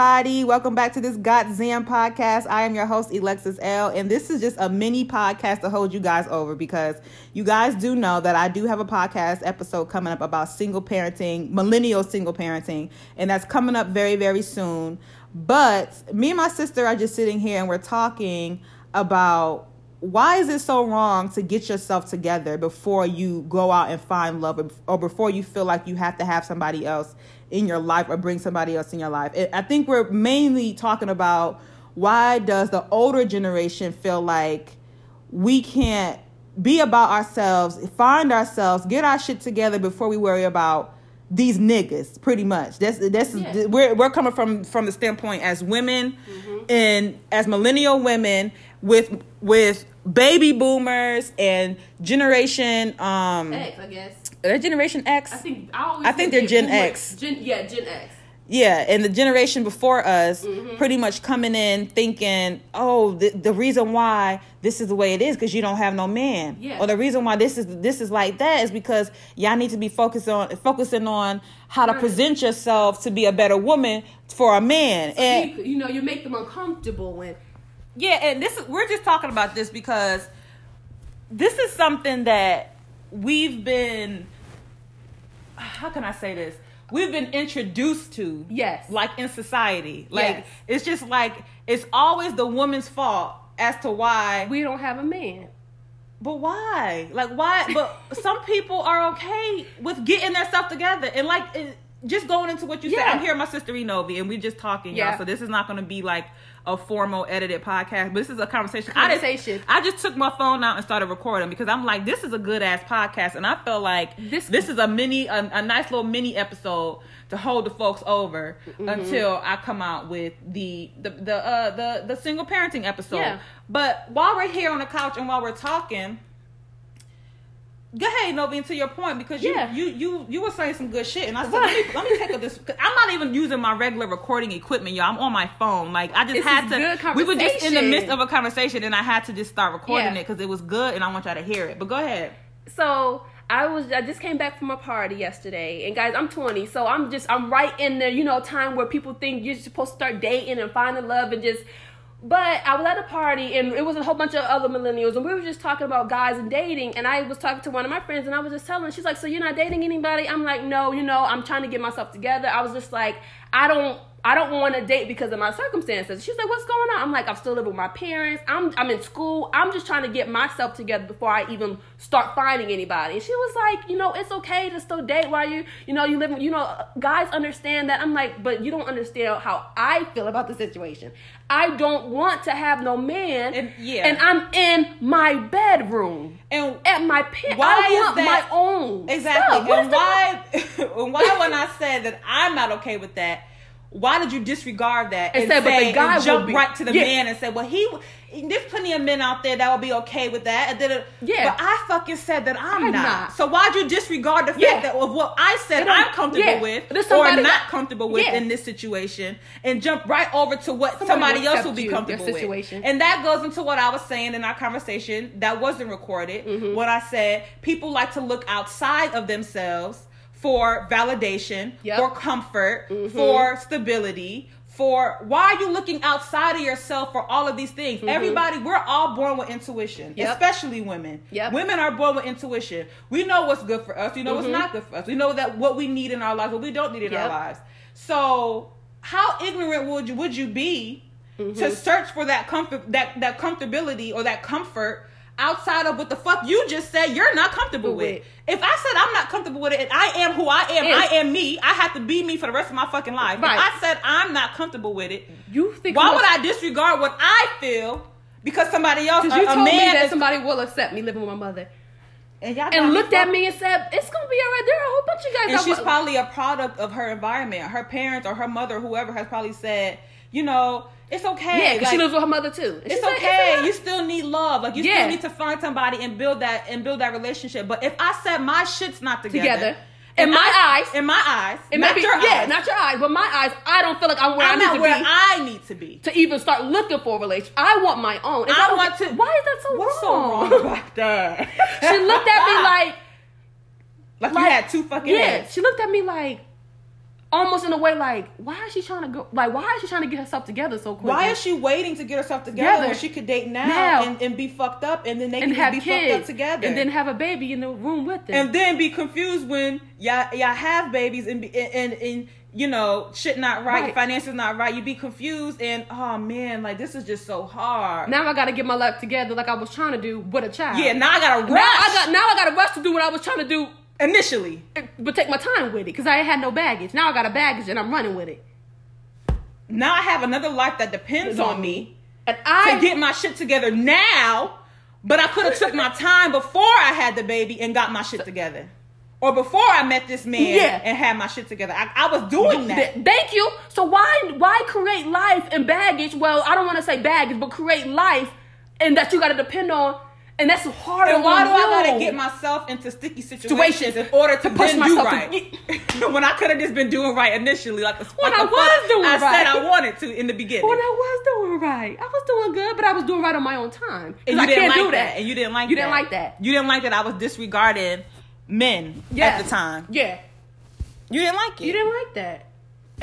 everybody. Welcome back to this Gotzamn podcast. I am your host, Elexiss Elle. And this is just a mini podcast to hold you guys over because you guys do know that I do have a podcast episode coming up about single parenting, millennial single parenting. And that's coming up very, very soon. But me and my sister are just sitting here and we're talking about why is it so wrong to get yourself together before you go out and find love or before you feel like you have to have somebody else in your life or bring somebody else in your life i think we're mainly talking about why does the older generation feel like we can't be about ourselves find ourselves get our shit together before we worry about these niggas pretty much that's that's yeah. we're, we're coming from from the standpoint as women mm-hmm. and as millennial women with with baby boomers and generation um X, I guess. They're generation X. I think I, always I think they're Gen. X. Gen, yeah, Gen X. Yeah, and the generation before us mm-hmm. pretty much coming in thinking, oh, the, the reason why this is the way it is because you don't have no man, yeah. or the reason why this is this is like that is because y'all need to be focused on focusing on how to present yourself to be a better woman for a man, so and you, you know you make them uncomfortable when yeah, and this is we're just talking about this because this is something that we've been how can I say this? We've been introduced to. Yes. Like in society. Like yes. it's just like it's always the woman's fault as to why we don't have a man. But why? Like why? But some people are okay with getting their stuff together and like it, just going into what you yeah. said. I'm here, my sister Ennovy, and we're just talking, yeah. y'all. So this is not going to be like a formal edited podcast, but this is a conversation. Conversation. I, I just took my phone out and started recording because I'm like, this is a good ass podcast, and I felt like this this is a mini, a, a nice little mini episode to hold the folks over mm-hmm. until I come out with the the the uh, the the single parenting episode. Yeah. But while we're here on the couch and while we're talking Go ahead, Novi, to your point because you, yeah. you you you were saying some good shit, and I said, let, me, let me take up this. I'm not even using my regular recording equipment, y'all. I'm on my phone. Like I just this had to. We were just in the midst of a conversation, and I had to just start recording yeah. it because it was good, and I want y'all to hear it. But go ahead. So I was I just came back from a party yesterday, and guys, I'm 20, so I'm just I'm right in the you know time where people think you're supposed to start dating and finding love and just but I was at a party and it was a whole bunch of other millennials and we were just talking about guys and dating and I was talking to one of my friends and I was just telling she's like, So you're not dating anybody? I'm like, No, you know, I'm trying to get myself together. I was just like, I don't I don't want to date because of my circumstances. She's like, what's going on? I'm like, I'm still living with my parents. I'm I'm in school. I'm just trying to get myself together before I even start finding anybody. And she was like, you know, it's okay to still date while you, you know, you live. You know, guys understand that. I'm like, but you don't understand how I feel about the situation. I don't want to have no man. And, yeah. And I'm in my bedroom. And at my parents. Why I want that, my own. Exactly. And why? why when I said that I'm not okay with that why did you disregard that and, and said, say, but the guy and jump be, right to the yeah. man and say, well, he there's plenty of men out there that will be okay with that. And then, yeah. But I fucking said that I'm, I'm not. not. So why'd you disregard the fact yeah. that of what I said I'm comfortable yeah. with or not that, comfortable with in this situation and jump right over to what somebody, somebody else will be you, comfortable with. And that goes into what I was saying in our conversation that wasn't recorded mm-hmm. when I said people like to look outside of themselves for validation, yep. for comfort, mm-hmm. for stability, for why are you looking outside of yourself for all of these things? Mm-hmm. Everybody, we're all born with intuition, yep. especially women. Yep. Women are born with intuition. We know what's good for us. We know mm-hmm. what's not good for us. We know that what we need in our lives, what we don't need in yep. our lives. So, how ignorant would you would you be mm-hmm. to search for that comfort, that that comfortability or that comfort outside of what the fuck you just said you're not comfortable with. If I said I'm not comfortable with it and I am who I am, I am me, I have to be me for the rest of my fucking life. Right. If I said I'm not comfortable with it, you think why would I disregard what I feel because somebody else, because you a, told a me that is, somebody will accept me living with my mother. And, and looked at me and said, "It's gonna be all right." There are a whole bunch of guys. And she's probably a product of her environment. Her parents or her mother, whoever, has probably said, "You know, it's okay. Yeah, like, she lives with her mother too. It's okay. Like, you still need love. Like you yeah. still need to find somebody and build that and build that relationship. But if I said my shit's not together, together in my I, eyes, in my eyes, it not your yeah, eyes. not your eyes, but my eyes, I don't feel like I'm where I'm I need to where be. I need to be to even start looking for a relationship. I want my own. I, want to. Why is that so what's wrong? so wrong about that? she looked at me like, like, like you had two fucking yeah. heads. She looked at me like almost in a way like, why is she trying to go? Like, why is she trying to get herself together so quick? Why is she waiting to get herself together Together. when she could date now, Now. And, and be fucked up, and then they and can have be fucked up kids together, and then have a baby in the room with them? and then be confused when y'all y'all have babies and be, and, and and you know shit not right, Right. finances not right. You be confused and oh man, like this is just so hard. now I got to get my life together like I was trying to do with a child. yeah, now I gotta rush. Now I got now I got rush to do what I was trying to do, initially. but take my time with it because I had no baggage. Now I got a baggage and I'm running with it. Now I have another life that depends on me and I to get my shit together now. But I could have took my time before I had the baby and got my shit together. Or before I met this man Yeah. and had my shit together. I, I was doing that. Thank you. So why why create life and baggage? Well, I don't want to say baggage, but create life and that you got to depend on, and that's hard. And why do I you. gotta get myself into sticky situations in order to, to push myself to- when I could have just been doing right initially, like, When like I was doing I said right. I wanted to in the beginning. when I was doing right? I was doing good, but I was doing right on my own time. and you I didn't can't like do that. And you didn't like You that. didn't like that. You didn't like that I was disregarding men Yeah. at the time. Yeah, You didn't like it. you didn't like that.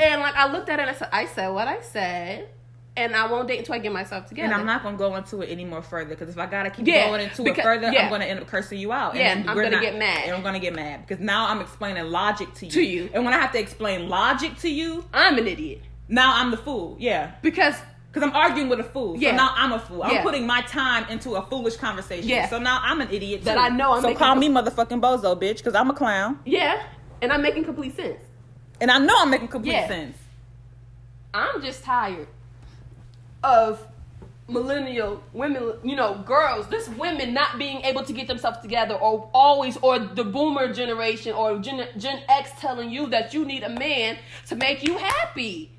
And like I looked at it and I said, I said what I said, and I won't date until I get myself together. And I'm not gonna go into it any more further because if I gotta keep Yeah, going into because- it further, yeah. I'm gonna end up cursing you out. Yeah, and then I'm gonna not- get mad. And I'm gonna get mad because now I'm explaining logic to you. To you. And when I have to explain logic to you, I'm an idiot now I'm the fool. Yeah. because Because I'm arguing with a fool. Yeah. So now I'm a fool. I'm Yeah. putting my time into a foolish conversation. Yeah. So now I'm an idiot too. That I know I'm so making call com- me motherfucking bozo, bitch, because I'm a clown. yeah, and I'm making complete sense. And I know I'm making complete Yeah. sense. I'm just tired of millennial women, you know, girls, this women not being able to get themselves together or always or the boomer generation or Gen, Gen X telling you that you need a man to make you happy.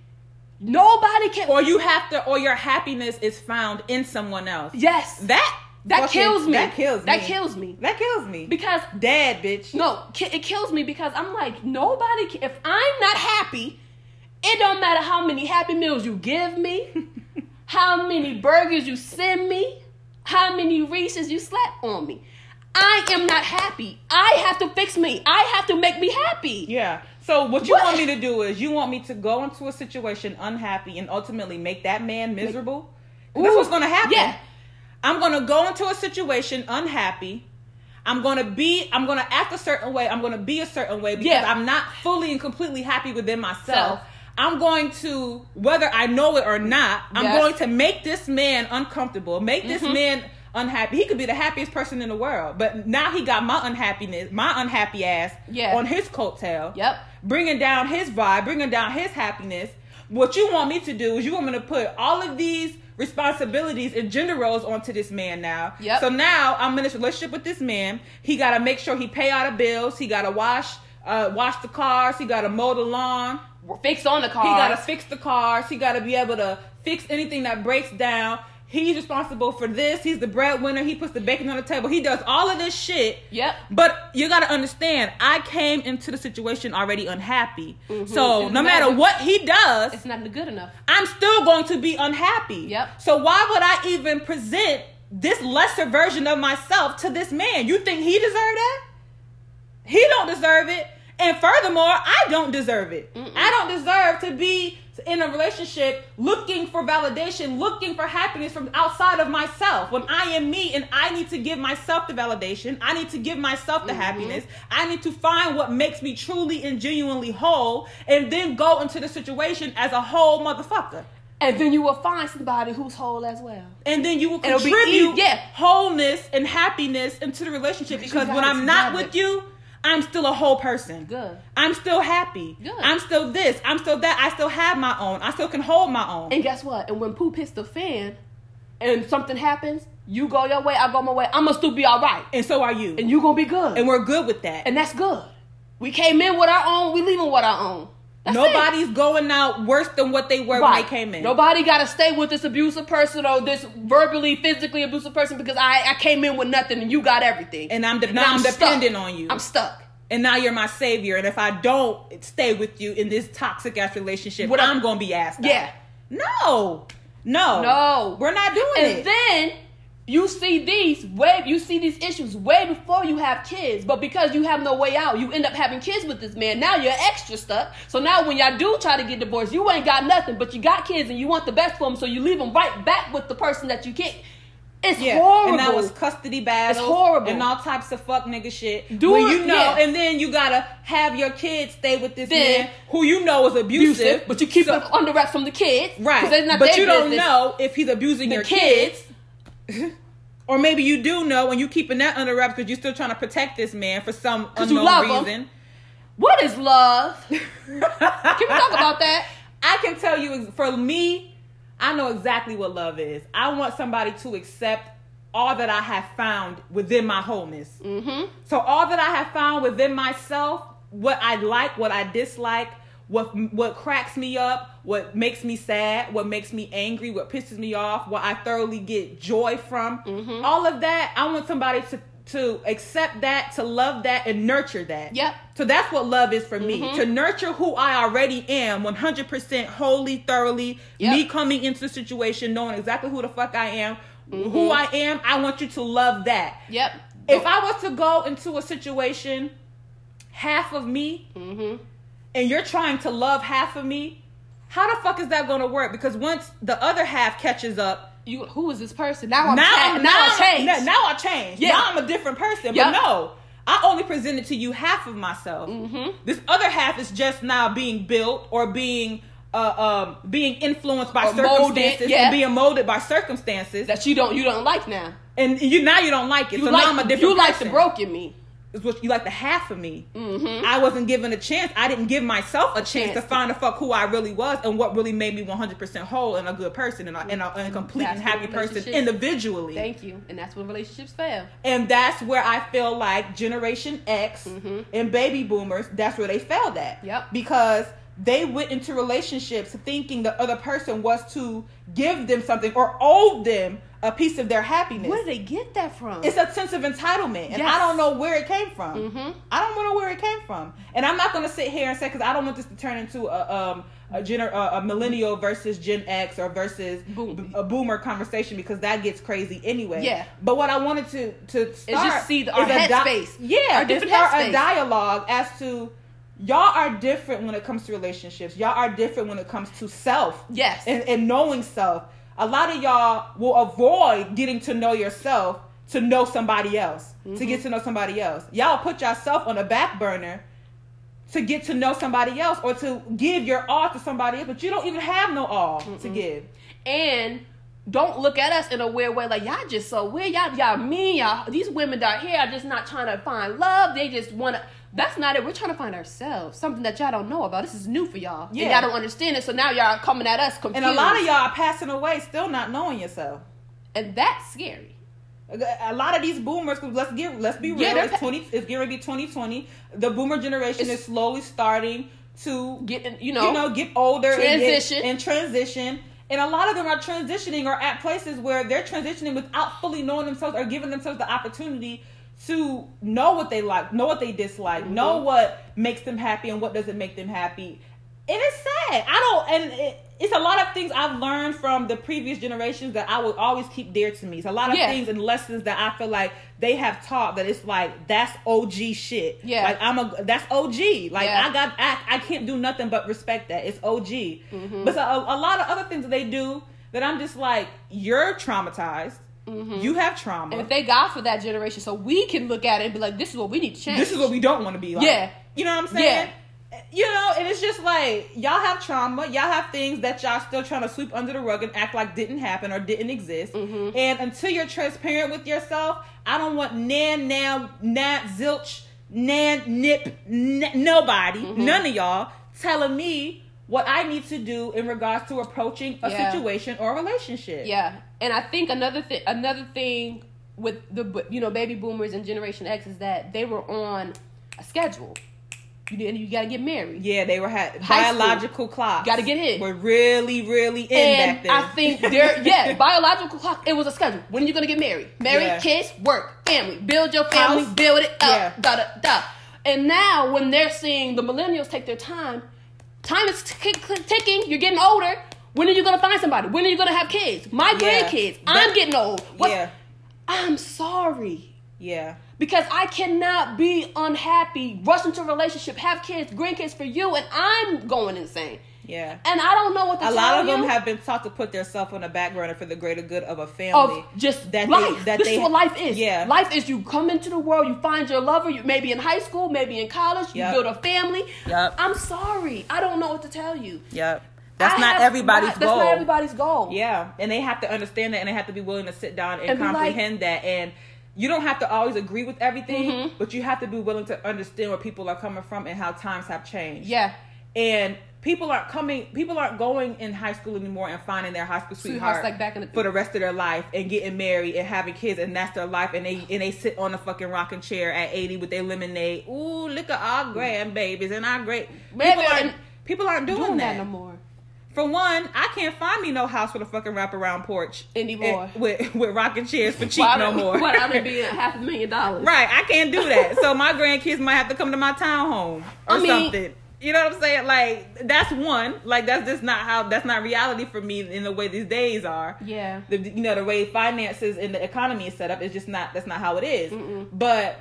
Nobody can Or you have to or your happiness is found in someone else. Yes. That That fucking- kills me. That kills me. That kills me. That kills me. Because Dad, bitch. No, it kills me because I'm like, nobody. Can, if I'm not happy, it don't matter how many happy meals you give me, how many burgers you send me, how many Reese's you slap on me. I am not happy. I have to fix me. I have to make me happy. Yeah. So what you What? want me to do is you want me to go into a situation unhappy and ultimately make that man miserable. That's what's gonna happen. yeah. I'm gonna go into a situation unhappy. I'm gonna be. I'm gonna act a certain way. I'm gonna be a certain way because Yeah. I'm not fully and completely happy within myself. So- I'm going to, whether I know it or not, I'm Yes. going to make this man uncomfortable, make this Mhm. man unhappy. He could be the happiest person in the world, but now he got my unhappiness, my unhappy ass Yeah. on his coattail Yep. bringing down his vibe, bringing down his happiness. What you want me to do is you want me to put all of these responsibilities and gender roles onto this man now. Yep. So now I'm in this relationship with this man. He got to make sure he pay all the bills. He got to wash, uh, wash the cars. He got to mow the lawn. Fix on the car. He got to fix the cars. He got to be able to fix anything that breaks down. He's responsible for this. He's the breadwinner. He puts the bacon on the table. He does all of this shit. Yep. But you got to understand, I came into the situation already unhappy. Mhm. So It's no matter what he does, It's not good enough. I'm still going to be unhappy. Yep. So why would I even present this lesser version of myself to this man? You think he deserved that? He don't deserve it. And furthermore, I don't deserve it. Mm-mm. I don't deserve to be in a relationship looking for validation, looking for happiness from outside of myself. When I am me and I need to give myself the validation, I need to give myself the Mhm. happiness. I need to find what makes me truly and genuinely whole and then go into the situation as a whole motherfucker. And then you will find somebody who's whole as well. And then you will contribute yeah. whole,ness and happiness into the relationship Because you because got when I'm not with you, I'm still a whole person. Good. I'm still happy. Good. I'm still this. I'm still that. I still have my own. I still can hold my own. And guess what? And when poop hits the fan and something happens, you go your way, I go my way, I'm gonna still be all right. And so are you. And you're gonna be good. And we're good with that. And that's good. We came in with our own, we leaving with our own. That's it. Nobody's going out worse than what they were when they came in. Nobody got to stay with this abusive person or this verbally, physically abusive person because I, I came in with nothing and you got everything. And I'm, de- now I'm, dependent on you. I'm stuck. and now you're my savior. And if I don't stay with you in this toxic ass relationship, What I- I'm gonna be asked. out. Yeah. No. No. No. We're not doing And it. And then you see these way you see these issues way before you have kids but because you have no way out you end up having kids with this man now you're extra stuck so now when y'all do try to get divorced you ain't got nothing but you got kids and you want the best for them so you leave them right back with the person that you can't it's Yeah, horrible and that was custody battles, It's horrible. and all types of fuck nigga shit. Do you know, yeah. and then you gotta have your kids stay with this Then- man who you know is abusive, abusive but you keep So- it under wraps from the kids, right? not But you don't know if he's abusing the your kids, kids. Or maybe you do know and you keeping that under wraps because you're still trying to protect this man for some unknown love him. reason. what is love can we talk about that I can tell you for me, I know exactly what love is. I want somebody to accept all that I have found within my wholeness. mm-hmm So all that I have found within myself, what I like, what I dislike, what what cracks me up, what makes me sad, what makes me angry, what pisses me off, what I thoroughly get joy from, Mhm. all of that, I want somebody to to accept that, to love that, and nurture that. Yep. So that's what love is for me. Mhm. To nurture who I already am, 100% wholly, thoroughly. Yep. Me coming into the situation, knowing exactly who the fuck I am, Mm-hmm. who I am. I want you to love that yep if I was to go into a situation, half of me, mm-hmm and you're trying to love half of me, how the fuck is that going to work? Because once the other half catches up, you who is this person now i'm now, I'm- now, i I'm- Now, now I changed. Yeah. Now I'm a different person. Yep. But no, I only presented to you half of myself. Mhm. This other half is just now being built or being. Uh, um, being influenced by Or molded, circumstances yeah. and being molded by circumstances, that you don't you don't like now and you now you don't like it. you so like now I'm a different. you like the broken me Is what you like the half of me. mm-hmm I wasn't given a chance. I didn't give myself a chance, chance to find the fuck who I really was and what really made me 100% whole and a good person and a, and a, and a complete That's and happy person individually. thank you and that's when relationships fail and that's where I feel like Generation X Mhm. and baby boomers, that's where they failed at. Yep. Because they went into relationships thinking the other person was to give them something or owe them a piece of their happiness. where did they get that from it's a sense of entitlement, and Yes. I don't know where it came from. Mhm. I don't know where it came from, and I'm not going to sit here and say because I don't want this to turn into a um a, gener- a, a millennial versus Gen X or versus Boom. a boomer conversation because that gets crazy anyway. Yeah. But what I wanted to to start just see the- our is a di- headspace. yeah, Our different start a dialogue as to. Y'all are different when it comes to relationships. Y'all are different when it comes to self yes and, and knowing self. A lot of y'all will avoid getting to know yourself to know somebody else, to Mm-hmm. get to know somebody else. Y'all put yourself on the back burner to get to know somebody else or to give your all to somebody else, but you don't even have no all to give. and don't look at us in a weird way like y'all just so weird y'all y'all mean y'all these women out here are just not trying to find love they just want to that's not it we're trying to find ourselves something that y'all don't know about this is new for y'all Yeah. and y'all don't understand it so now y'all coming at us confused And a lot of y'all are passing away still not knowing yourself. and that's scary A lot of these boomers let's get let's be real. Yeah, it's twenty. It's going to be twenty twenty. The boomer generation is slowly starting to getting you know, you know, get older and get- Transition. and, transition. And a lot of them are transitioning or at places where they're transitioning without fully knowing themselves or giving themselves the opportunity to know what they like, know what they dislike, know Mhm. what makes them happy and what doesn't make them happy. And it's sad. I don't, and it, it's a lot of things I've learned from the previous generations that I will always keep dear to me. It's a lot of Yeah. things and lessons that I feel like they have taught that it's like that's OG shit. Yeah. like I'm a that's OG. Like Yeah. I got I, I can't do nothing but respect that. It's OG. Mhm. But so a, a lot of other things that they do that I'm just like you're traumatized. Mhm. You have trauma. and thank God for that generation so we can look at it and be like this is what we need to change this is what we don't want to be like. Yeah. You know what I'm saying? You know, and it's just like y'all have trauma, y'all have things that y'all still trying to sweep under the rug and act like didn't happen or didn't exist. Mhm. And until you're transparent with yourself, I don't want nan now nat zilch nan nip n- nobody, Mhm. none of y'all telling me what I need to do in regards to approaching a Yeah. situation or a relationship. Yeah, and I think another thing, another thing with the you know baby boomers and Generation X is that they were on a schedule. You you got to get married. Yeah, they were had High school. biological clocks. Gotta get hit. Were really, really in back And then. I think there, yeah, biological clock. It was a schedule. When are you gonna get married? Married, Yeah. kids, work, family, build your family, House. build it Yeah. up, da da da. And now when they're seeing the millennials take their time, time is tick- tick- ticking. You're getting older. When are you gonna find somebody? When are you gonna have kids? My Yeah. grandkids. That- I'm getting old. What's- yeah. I'm sorry. Yeah. Because I cannot be unhappy, rush into a relationship, have kids, grandkids for you, and I'm going insane. Yeah. And I don't know what to A lot of you. them have been taught to put themselves on the back burner for the greater good of a family. of just that life. They, that this they, is what life is. Yeah. life is you come into the world, you find your lover. You maybe in high school, maybe in college, you Yep. build a family. Yep. I'm sorry, I don't know what to tell you. Yep. That's I not everybody's That's goal. That's not everybody's goal. Yeah, and they have to understand that, and they have to be willing to sit down and, And be like- comprehend that. And you don't have to always agree with everything, Mhm. but you have to be willing to understand where people are coming from and how times have changed. Yeah. And people aren't coming. People aren't going in high school anymore and finding their high school Sweethearts sweetheart like back in the for the rest of their life and getting married and having kids and that's their life and they and they sit on a fucking rocking chair at 80 with their lemonade. Ooh, look at our grandbabies and our great people aren't people aren't doing, doing that. that no more. For one, I can't find me no house with a fucking wraparound porch Anymore. With with rocking chairs for cheap no more. Why would it be a half a million dollars? right, I can't do that. so my grandkids might have to come to my townhome or I mean- something. You know what I'm saying? Like that's one. Like that's just not how. That's not reality for me in the way these days are. Yeah. The you know the way finances and the economy is set up is just not. That's not how it is. But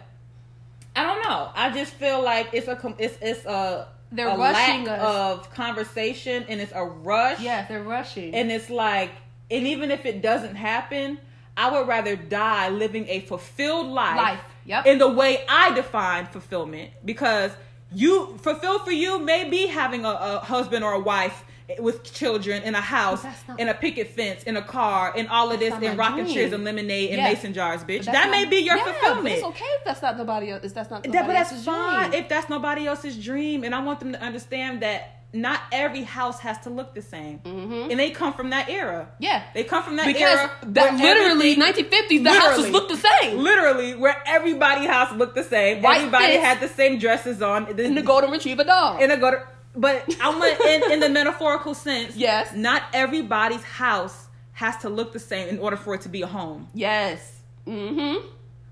I don't know. I just feel like it's a it's it's a They're rushing of conversation and it's a rush. Yeah, they're rushing. And it's like, and even if it doesn't happen, I would rather die living a fulfilled life, Life, yep. in the way I define fulfillment. Because you fulfill for you may be having a, a husband or a wife with children in a house, not- in a picket fence, in a car, and all of this, in and dream. chairs and lemonade and Yeah. mason jars, bitch. That that's may be your yeah, fulfillment. it's okay if that's not nobody else. If that's not That, but that's else's fine dream. if that's nobody else's dream, and I want them to understand that not every house has to look the same, Mhm. and they come from that era. Yeah. They come from that because era that literally 1950s, the houses Literally. look the same. literally where everybody house looked the same. White everybody fits. had the same dresses on. And the golden retriever dog. in a go to, but I'm in, in the metaphorical sense. Yes. Not everybody's house has to look the same in order for it to be a home. yes. Mm-hmm.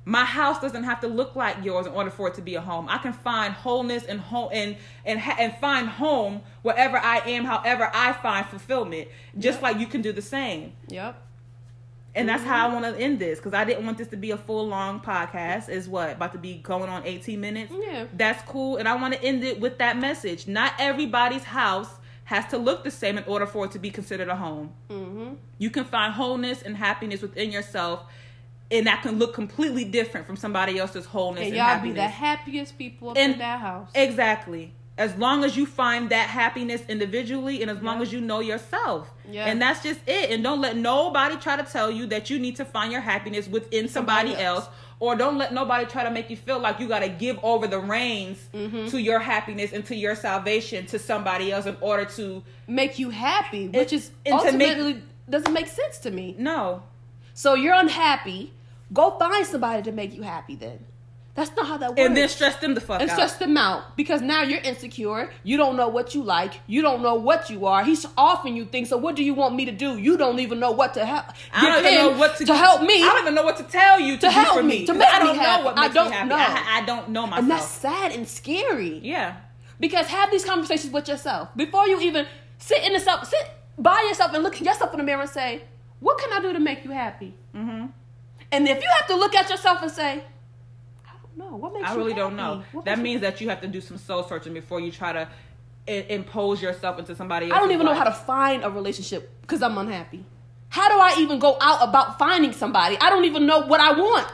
My house doesn't have to look like yours in order for it to be a home. I can find wholeness and home and and ha- and find home wherever I am, however I find fulfillment. Just Yep. like you can do the same. Yep. And that's Mm-hmm. how I want to end this because I didn't want this to be a full long podcast. Is what about to be going on 18 minutes? Yeah. That's cool, and I want to end it with that message. Not everybody's house has to look the same in order for it to be considered a home. Mm-hmm. You can find wholeness and happiness within yourself, and that can look completely different from somebody else's wholeness And happiness. and, y'all happiness. be the happiest people in that house. Exactly. As long as you find that happiness individually and as long Yeah. as you know yourself. Yeah. And that's just it. And don't let nobody try to tell you that you need to find your happiness within somebody, Somebody else. else. Or don't let nobody try to make you feel like you got to give over the reins Mhm. to your happiness and to your salvation to somebody else in order to. Make you happy, which is to make- ultimately doesn't make sense to me. No. So you're unhappy. Go find somebody to make you happy. Then that's not how that works. And then stress them the fuck and out. stress them out because now you're insecure. You don't know what you like. You don't know what you are. He's offering you things. So what do you want me to do? You don't even know what to help. I don't even know what to, help me. I don't even know what to tell you to, To help for me, me. to make I don't me happy. know what I makes don't me happy. know. I, I don't know myself. and that's sad and scary. yeah. Because have these conversations with yourself before you even sit in yourself, sit by yourself and look at yourself in the mirror and say, "What can I do to make you happy?" hmm And if you have to look at yourself and say, "I know, what makes I really don't know. What That makes you means that you have to do some soul searching before you try to I- impose yourself into somebody else. I don't even know how to find a relationship because I'm unhappy. How do I even go out about finding somebody? I don't even know what I want.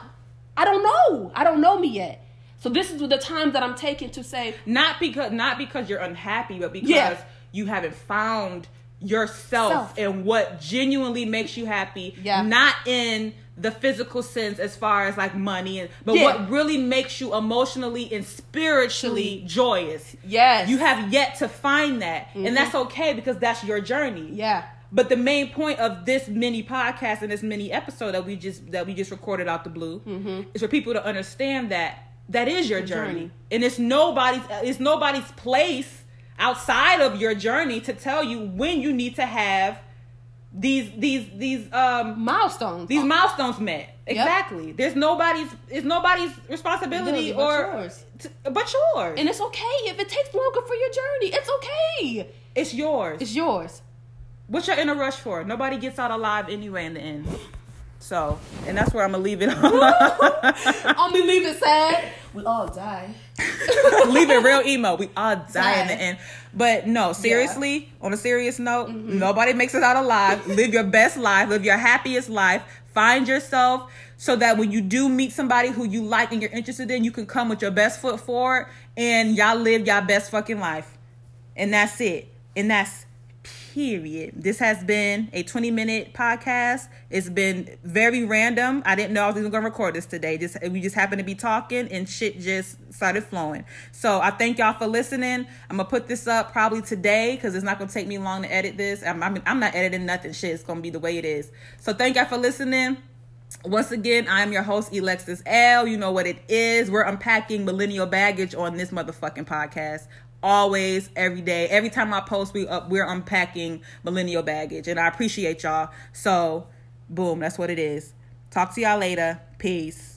I don't know. I don't know me yet. So this is the time that I'm taking to say, Not because not because you're unhappy, but because Yeah. you haven't found yourself Self. and what genuinely makes you happy. Yeah. Not in the physical sense as far as like money and but Yeah. what really makes you emotionally and spiritually joyous. yes, You have yet to find that. Mhm. And that's okay because that's your journey. yeah, But the main point of this mini podcast and this mini episode that we just that we just recorded out the blue Mhm. is for people to understand that that is your journey. journey. and it's nobody's it's nobody's place outside of your journey to tell you when you need to have these these these um milestones. these milestones met. Exactly. There's nobody's it's nobody's responsibility Ability but or yours. t- but yours. and it's okay if it takes longer for your journey. It's okay. it's yours. It's yours. what you're in a rush for? Nobody gets out alive anyway in the end. So, and that's where I'm gonna leave it. I'm gonna leave it sad. We all die. leave it real emo. We all die, die. in the end. But no, seriously, yeah. on a serious note, mm-hmm. nobody makes it out alive. live your best life. Live your happiest life. Find yourself so that when you do meet somebody who you like and you're interested in, you can come with your best foot forward and y'all live y'all best fucking life. And that's it. And that's period. This has been a 20 minute podcast. It's been very random. I didn't know I was even going to record this today. Just we just happened to be talking and shit just started flowing. So I thank y'all for listening. I'm gonna put this up probably today because it's not gonna take me long to edit this. I'm, I mean, I'm not editing nothing. Shit, it's gonna be the way it is. So thank y'all for listening. Once again, I'm your host, Elexiss Elle. You know what it is. We're unpacking millennial baggage on this motherfucking podcast always every day. Every time i post we up we're unpacking millennial baggage and i appreciate y'all. So boom that's what it is. Talk to y'all later. Peace